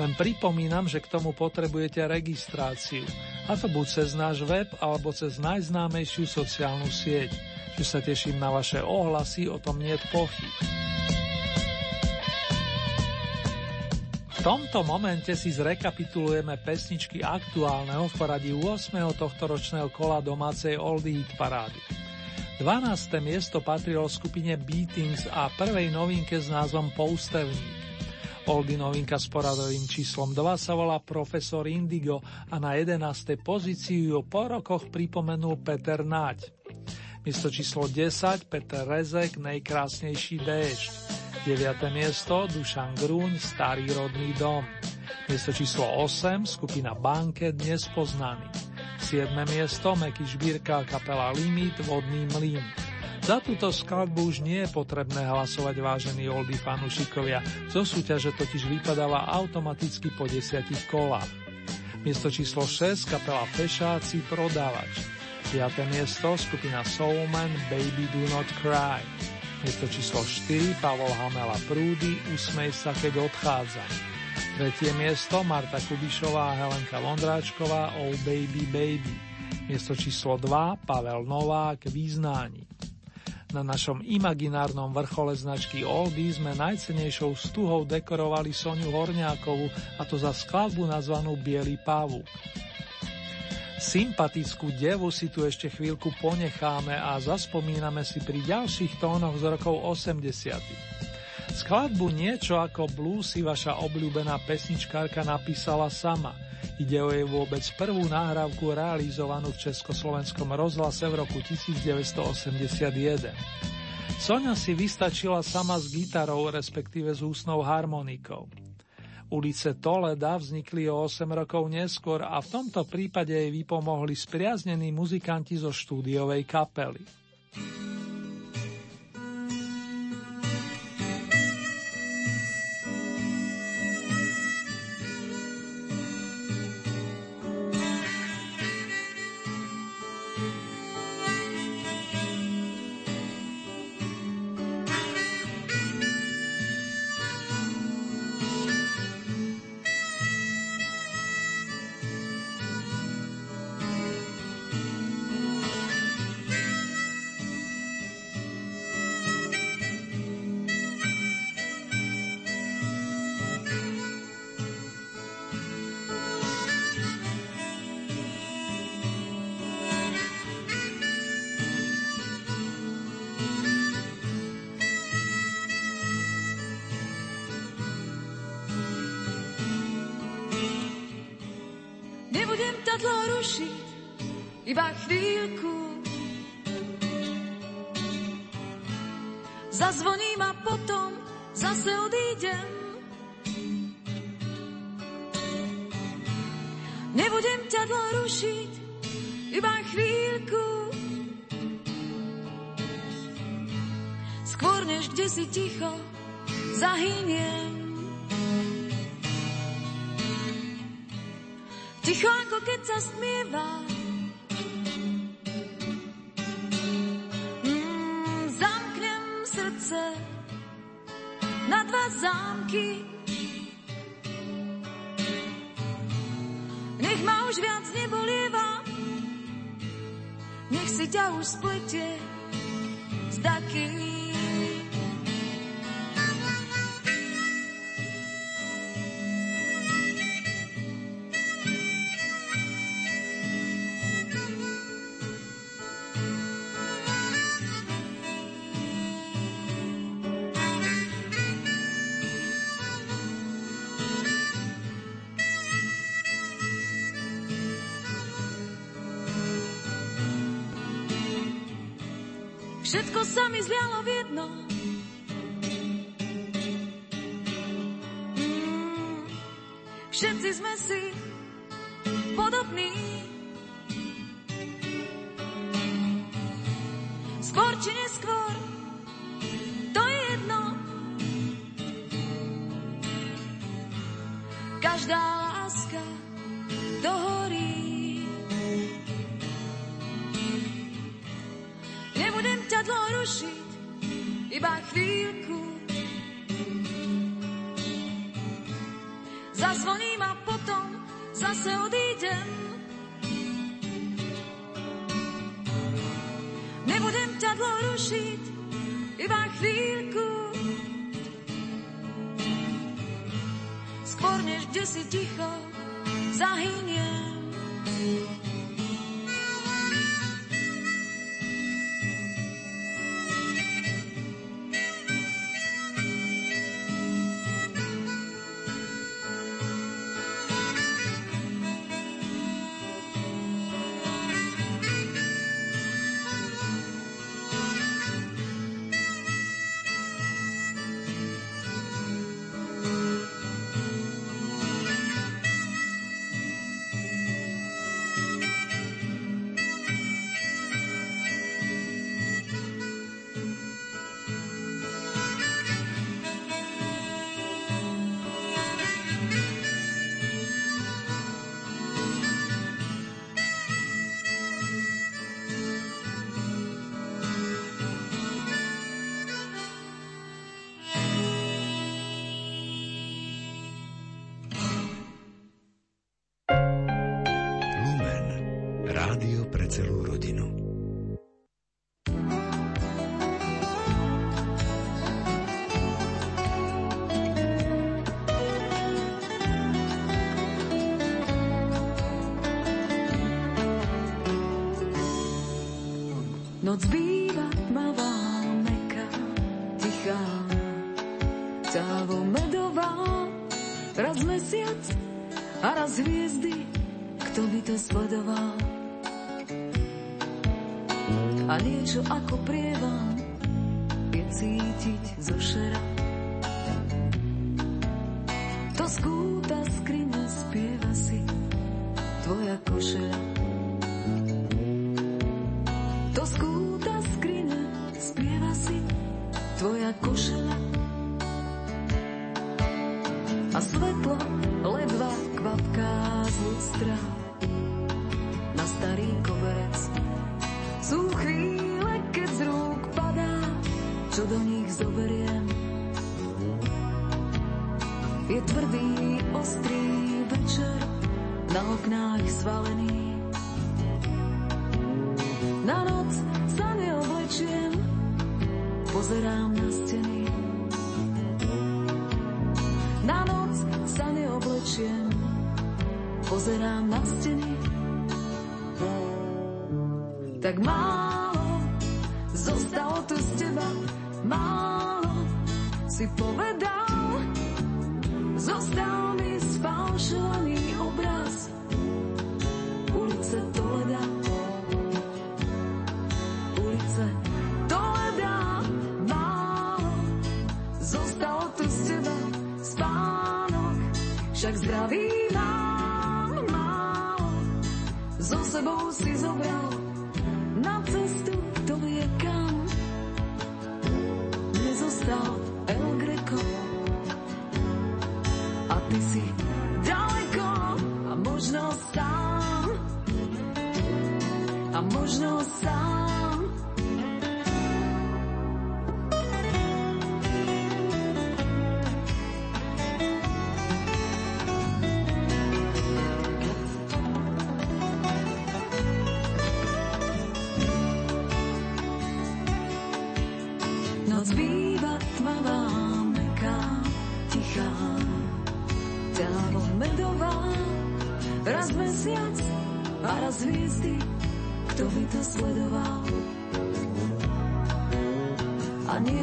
Len pripomínam, že k tomu potrebujete registráciu, a to buď cez náš web alebo cez najznámejšiu sociálnu sieť. Že sa teším na vaše ohlasy, o tom nie je pochyb. Tomto momente si zrekapitulujeme pesničky aktuálneho v poradí 8. tohto ročného kola domácej Oldie Hit parády. 12. miesto patrilo skupine Beatings a prvej novinke s názvom Poustevník. Oldy novinka s poradovým číslom 2 sa volá Profesor Indigo a na 11. pozíciu ju po rokoch pripomenul Peter Náď. Miesto číslo 10 Peter Rezek Najkrásnejší déšť. 9. miesto Dušan Grúň Starý rodný dom. Miesto číslo 8 skupina Banke Dnes poznaný. 7. miesto Meky Žbírka kapela Limit Vodný mlyn. Za túto skladbu už nie je potrebné hlasovať vážení oldy fanúšikovia, zo súťaže totiž vypadáva automaticky po desiatich kolách. Miesto číslo 6 kapela Fešáci Prodávač. 5. miesto skupina Soulman Baby Do Not Cry. Miesto číslo 4 Pavol Hamela Prúdy Usmej sa, keď odchádzam. Tretie miesto Marta Kubišová a Helenka Vondráčková Oh Baby Baby. Miesto číslo 2 Pavel Novák Význání. Na našom imaginárnom vrchole značky Oldy sme najcenejšou stuhou dekorovali Soniu Horňákovu a to za skladbu nazvanú Bielý pavúk. Sympatickú devu si tu ešte chvíľku ponecháme a zaspomíname si pri ďalších tónoch z rokov 80. Skladbu niečo ako blues si vaša obľúbená pesničkárka napísala sama. Ide o jej vôbec prvú náhrávku realizovanú v Československom rozhlase v roku 1981. Sonia si vystačila sama s gitarou, respektíve s ústnou harmonikou. Ulice Toleda vznikli o 8 rokov neskôr a v tomto prípade jej vypomohli spriaznení muzikanti zo štúdiovej kapely. Iba chvíľku. Zazvoním a potom zase odídem. Nebudem ťa dlho rušiť, iba chvíľku. Skôr než kde si ticho zahyniem. Ticho ako keď sa stmieva zámky. Nech ma už viac nebolieva, nech si ťa už spletie Všetko sa mi zlialo v jedno. Mm, všetci sme si podobní. Skôr či neskôr, to je jedno. Každá Nebudem ťa dlho rušiť, iba chvíľku. Skôr než kde si ticho zahyniem. A raz hviezdy, kto by to sledoval? A niečo ako prievan je cítiť zo šera. To skúta from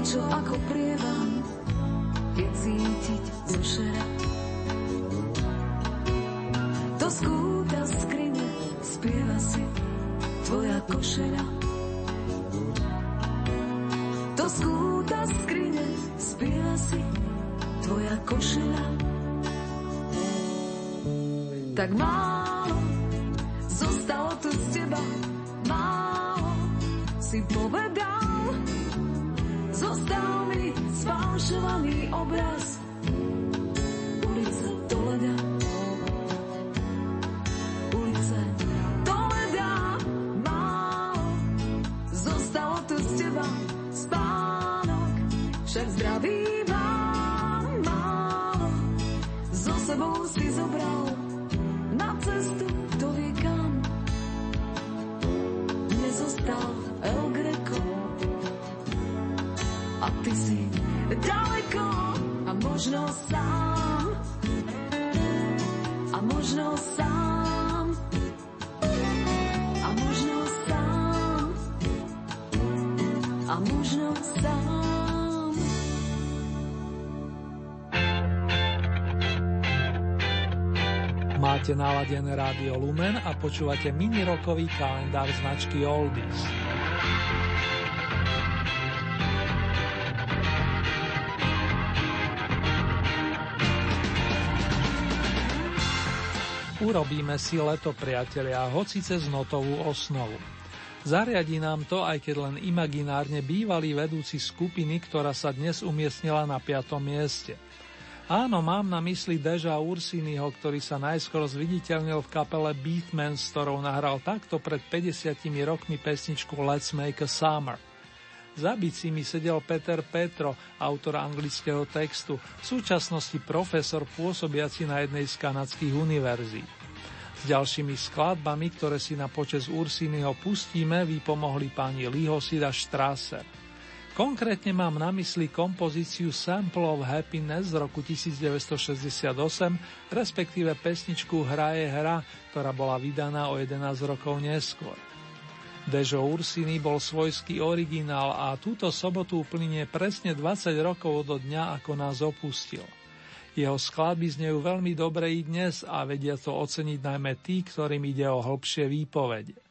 niečo ako prievan je cítiť zo šera. To skúta skrine, spieva si tvoja košera. To skúta skrine, spieva si tvoja košela. Tak málo blanche. Máte naladené rádio Lumen a počúvate mini rokový kalendár značky Oldies. Urobíme si leto, priatelia, hoci cez notovú osnovu. Zariadi nám to, aj keď len imaginárne bývalý vedúci skupiny, ktorá sa dnes umiestnila na 5. mieste. Áno, mám na mysli Deža Ursiniho, ktorý sa najskôr zviditeľnil v kapele Beatman, s ktorou nahral takto pred 50 rokmi pesničku Let's Make a Summer. Za bicími sedel Peter Petro, autor anglického textu, v súčasnosti profesor pôsobiaci na jednej z kanadských univerzít. S ďalšími skladbami, ktoré si na počes Ursiniho pustíme, vypomohli pani Lihosida Strasser. Konkrétne mám na mysli kompozíciu Sample of Happiness z roku 1968, respektíve pesničku Hraje hra, ktorá bola vydaná o 11 rokov neskôr. Dežo Ursiny bol svojský originál a túto sobotu uplynie presne 20 rokov do dňa, ako nás opustil. Jeho skladby znejú veľmi dobre i dnes a vedia to oceniť najmä tí, ktorým ide o hĺbšie výpovede.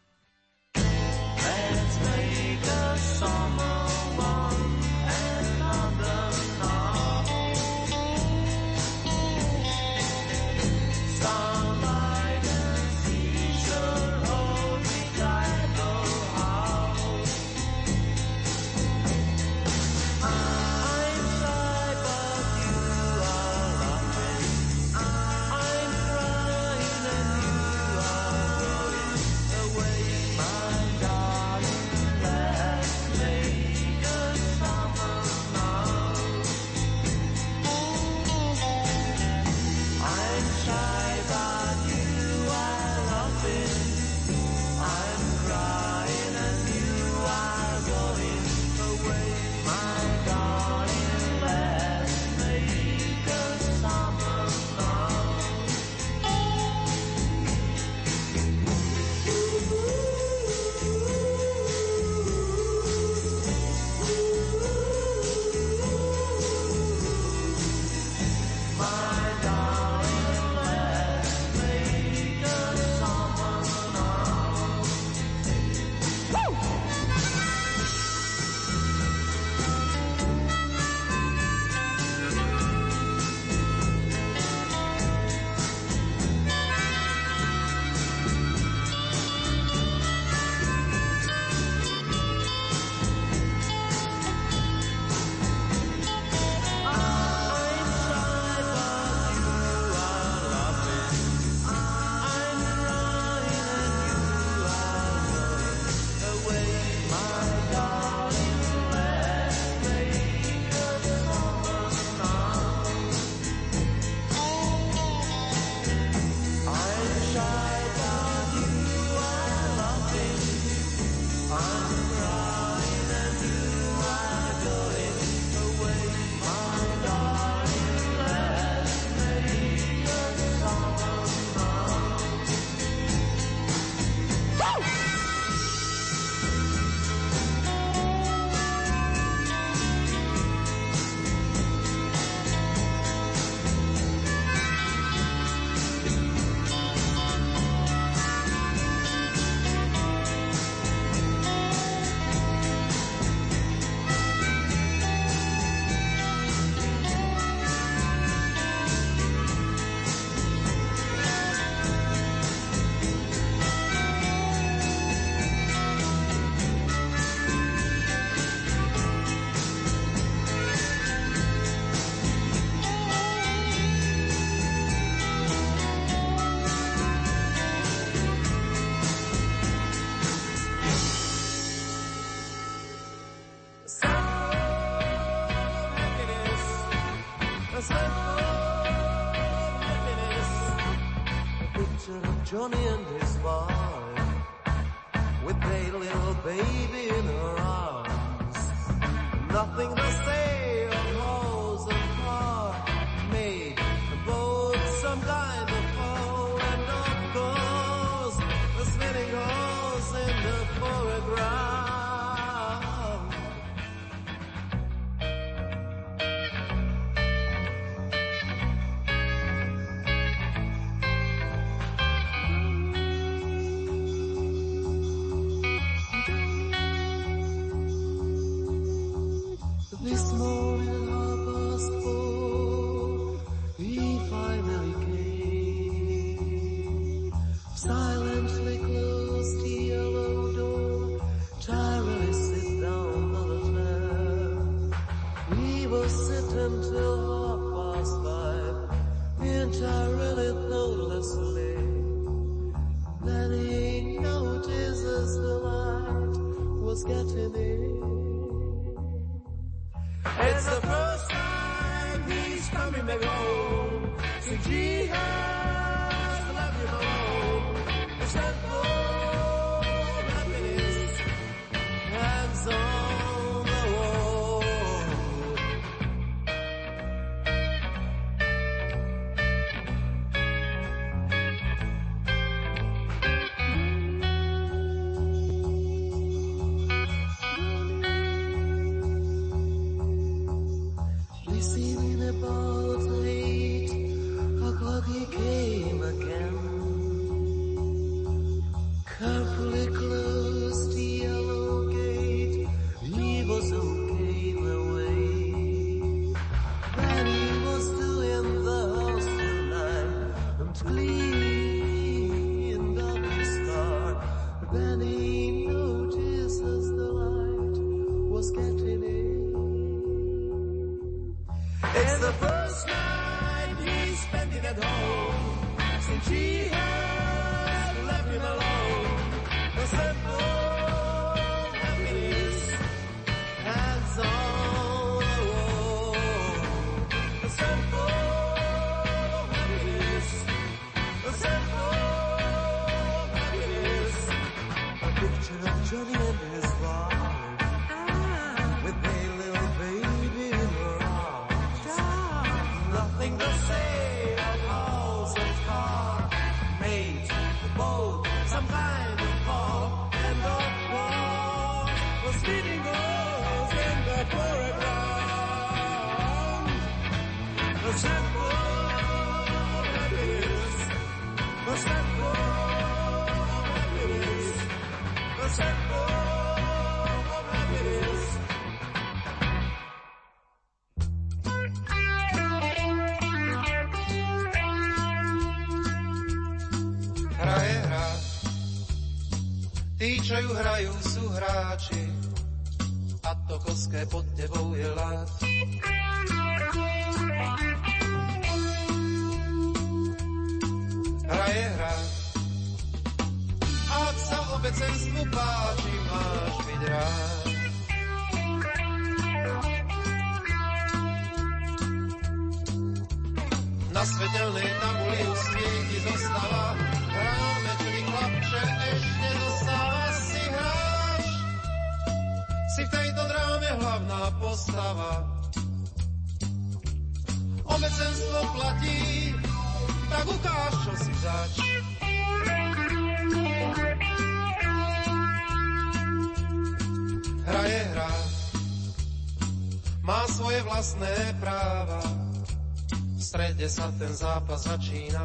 iba začína.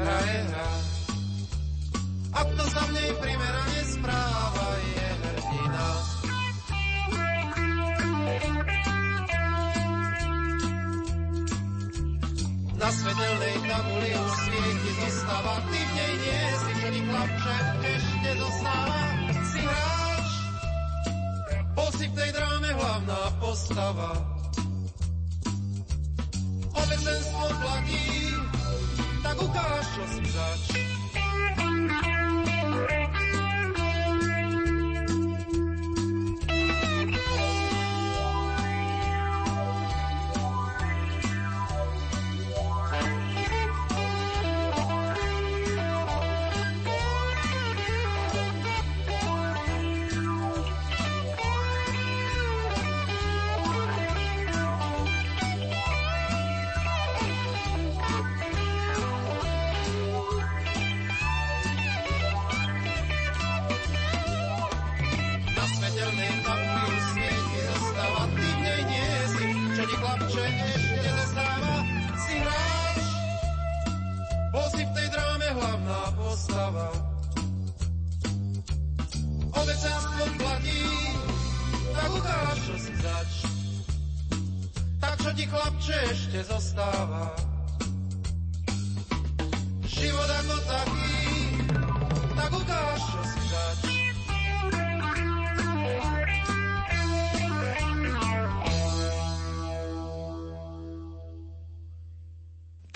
Hra je hra, a kto sa v nej primerane správa, je hrdina. Na svetelnej tabuli už svieti ty v nej nie si vždy chlapče, postava. Obecenstvo platí, tak ukáž, čo si zač.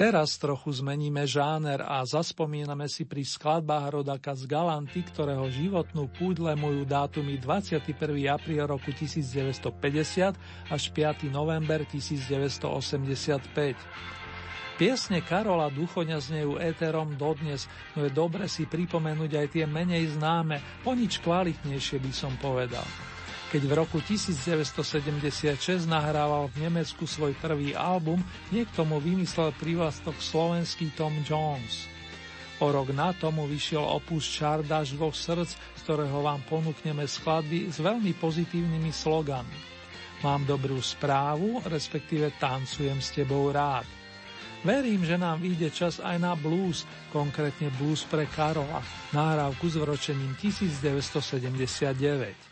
Teraz trochu zmeníme žáner a zaspomíname si pri skladbách rodaka z Galanty, ktorého životnú púť lemujú dátumy 21. apríl roku 1950 až 5. november 1985. Piesne Karola Duchoňa znejú éterom dodnes, no je dobre si pripomenúť aj tie menej známe, o nič kvalitnejšie by som povedal keď v roku 1976 nahrával v Nemecku svoj prvý album, niekto mu vymyslel prívlastok slovenský Tom Jones. O rok na tomu vyšiel opus Čardáš dvoch srdc, z ktorého vám ponúkneme skladby s veľmi pozitívnymi slogami. Mám dobrú správu, respektíve tancujem s tebou rád. Verím, že nám ide čas aj na blues, konkrétne blues pre Karola, nahrávku s vročením 1979.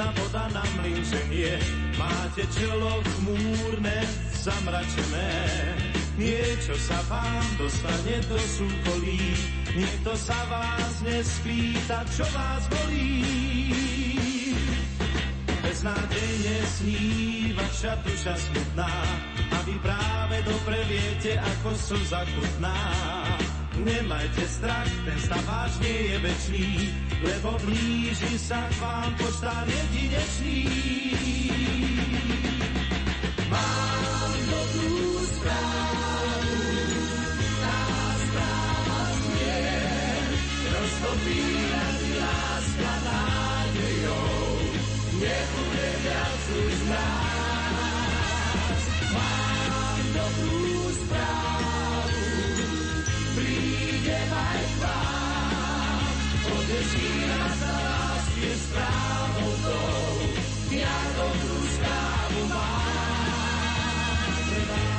múdna voda na mlyn ženie, máte čelo chmúrne, zamračené. Niečo sa vám dostane do súkolí, nikto sa vás nespýta, čo vás bolí. Beznádejne sní vaša duša smutná, a vy práve dobre viete, ako sú zakutná. Nemajte strach, ten stav váš nie je večný, lebo blíži sa k vám poštár jedinečný. Mám dobrú správu, tá správa znie, roztopí nad láska nádejou, viac už poteší nás a lásky je správou tou, ja dobrú správu mám pre vás.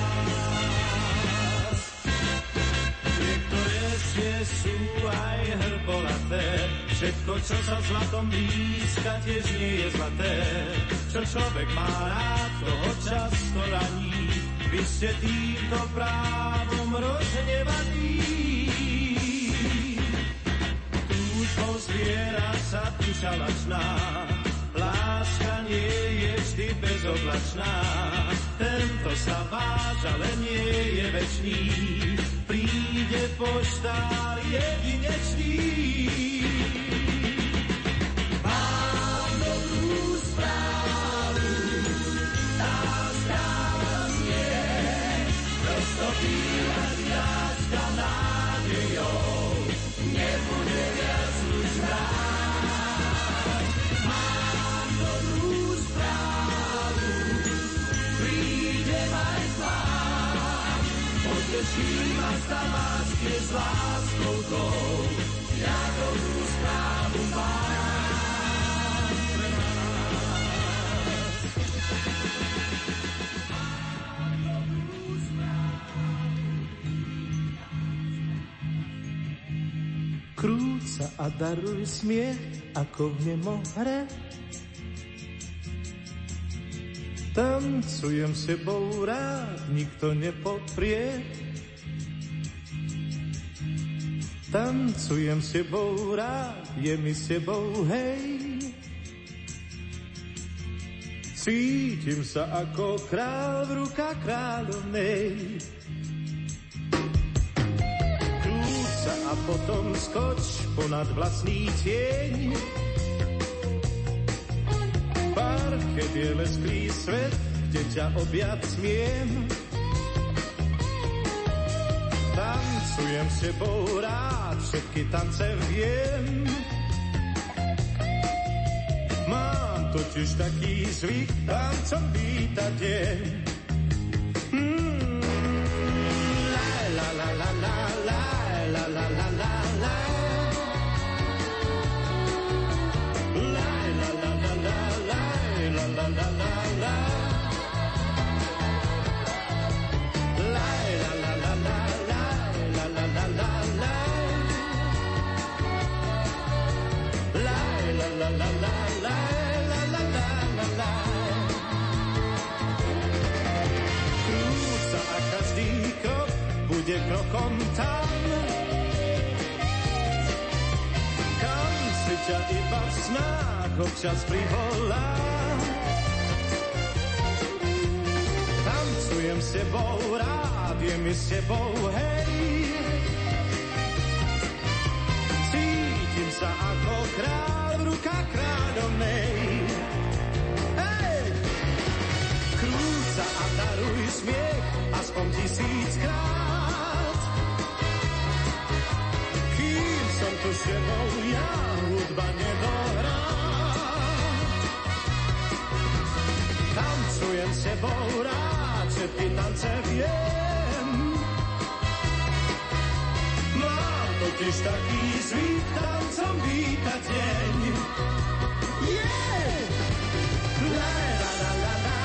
Niektoré ste sú aj hrbolaté, všetko, čo sa zlatom blízka, tiež nie je zlaté. Čo človek má rád, toho často raní, vy ste týmto právom rozhnevaní. Zviera sa duša lačná, láska nie je vždy bezoblačná. Tento sa váš, ale nie je večný, príde poštár jedinečný. Vás tá lásky s láskou tou, ja dobrú správu mám sa a daruj smiech, ako v nemo hre. Tancujem s tebou rád, nikto nepoprie. Tancujem s tebou rád, je mi s tebou hej. Cítim sa ako král v rukách kráľovnej. Krúť sa a potom skoč ponad vlastný tieň. Parchet je lesklý svet, kde ťa objať smiem. Tancujem s tebou rád, všetky tance viem. Mám totiž taký zvyk, tancom vítať deň. Krokom tam, kam si ťa iba v snách občas privolá. Tancujem s tebou rád, je mi s tebou hej. Cítim sa ako král v rukách kráľovnej. Hej! Krúť sa a daruj smiech, aspoň tisíckrát. tu się ja udba nie dora. Tam czuję się bora, czy pitance wiem. Ma to dziś taki zwit, tam co wita dzień. Yeah! La, la, la, la, la.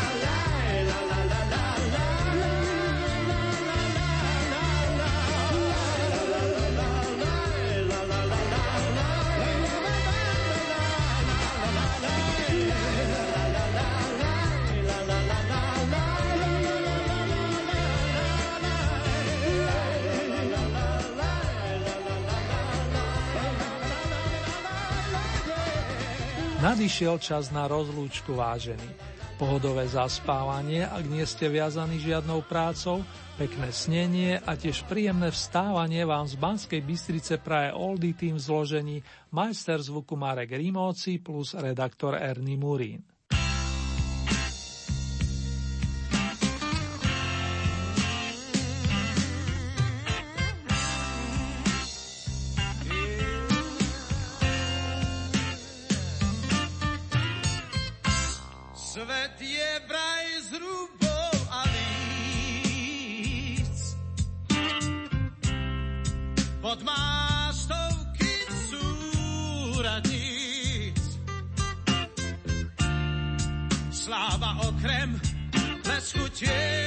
Nadišiel čas na rozlúčku vážený. Pohodové zaspávanie, ak nie ste viazaní žiadnou prácou, pekné snenie a tiež príjemné vstávanie vám z Banskej Bystrice praje Oldy tým zložení majster zvuku Marek Rimóci plus redaktor Ernie Murín. Súradníc. Sláva okrem lesku tieň.